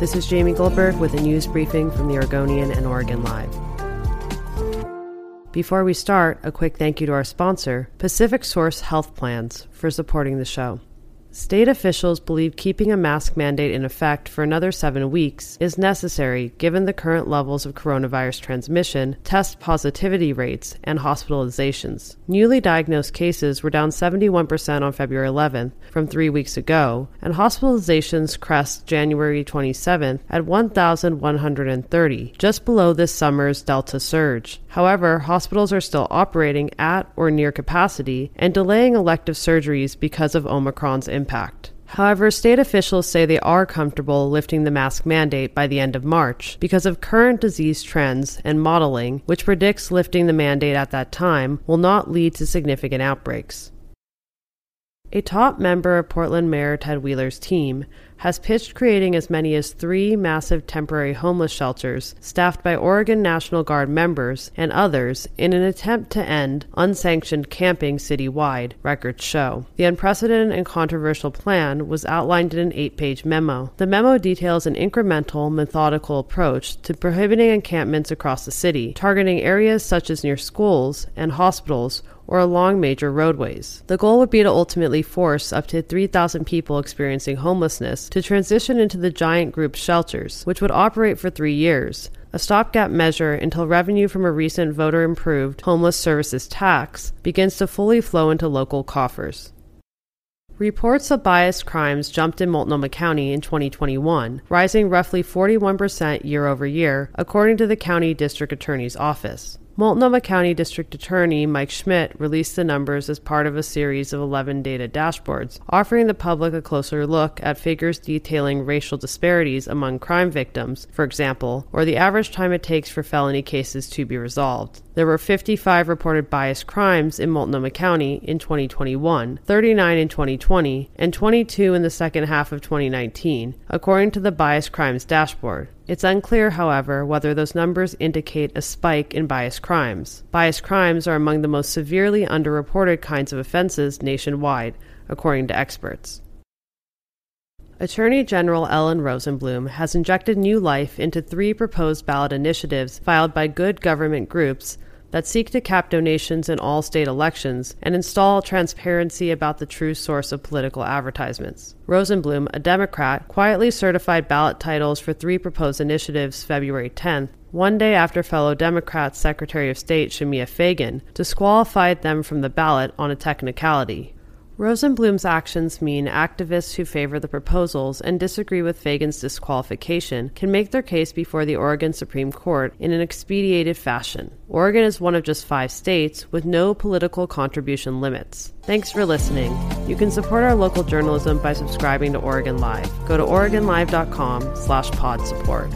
This is Jamie Goldberg with a news briefing from the Oregonian and Oregon Live. Before we start, a quick thank you to our sponsor, Pacific Source Health Plans, for supporting the show. State officials believe keeping a mask mandate in effect for another seven weeks is necessary given the current levels of coronavirus transmission, test positivity rates, and hospitalizations. Newly diagnosed cases were down 71% on February 11th from three weeks ago, and hospitalizations crest January 27th at 1,130, just below this summer's Delta surge. However, hospitals are still operating at or near capacity and delaying elective surgeries because of Omicron's impact. However, state officials say they are comfortable lifting the mask mandate by the end of March because of current disease trends and modeling, which predicts lifting the mandate at that time will not lead to significant outbreaks. A top member of Portland Mayor Ted Wheeler's team has pitched creating as many as three massive temporary homeless shelters staffed by Oregon National Guard members and others in an attempt to end unsanctioned camping citywide, records show. The unprecedented and controversial plan was outlined in an eight page memo. The memo details an incremental, methodical approach to prohibiting encampments across the city, targeting areas such as near schools and hospitals or along major roadways. The goal would be to ultimately force up to 3,000 people experiencing homelessness to transition into the giant group shelters, which would operate for three years, a stopgap measure until revenue from a recent voter improved homeless services tax begins to fully flow into local coffers. Reports of biased crimes jumped in Multnomah County in 2021, rising roughly 41% year over year, according to the county district attorney's office. Multnomah County District Attorney Mike Schmidt released the numbers as part of a series of 11 data dashboards, offering the public a closer look at figures detailing racial disparities among crime victims, for example, or the average time it takes for felony cases to be resolved. There were 55 reported bias crimes in Multnomah County in 2021, 39 in 2020, and 22 in the second half of 2019, according to the Bias Crimes Dashboard. It's unclear, however, whether those numbers indicate a spike in biased crimes. Biased crimes are among the most severely underreported kinds of offenses nationwide, according to experts. Attorney General Ellen Rosenblum has injected new life into three proposed ballot initiatives filed by good government groups that seek to cap donations in all state elections and install transparency about the true source of political advertisements. Rosenblum, a Democrat, quietly certified ballot titles for three proposed initiatives February 10th, one day after fellow Democrat Secretary of State Shemia Fagan disqualified them from the ballot on a technicality. Rosenblum's actions mean activists who favor the proposals and disagree with Fagan's disqualification can make their case before the Oregon Supreme Court in an expedited fashion. Oregon is one of just five states with no political contribution limits. Thanks for listening. You can support our local journalism by subscribing to Oregon Live. Go to OregonLive.com slash pod support.